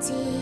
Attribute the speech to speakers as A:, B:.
A: empty.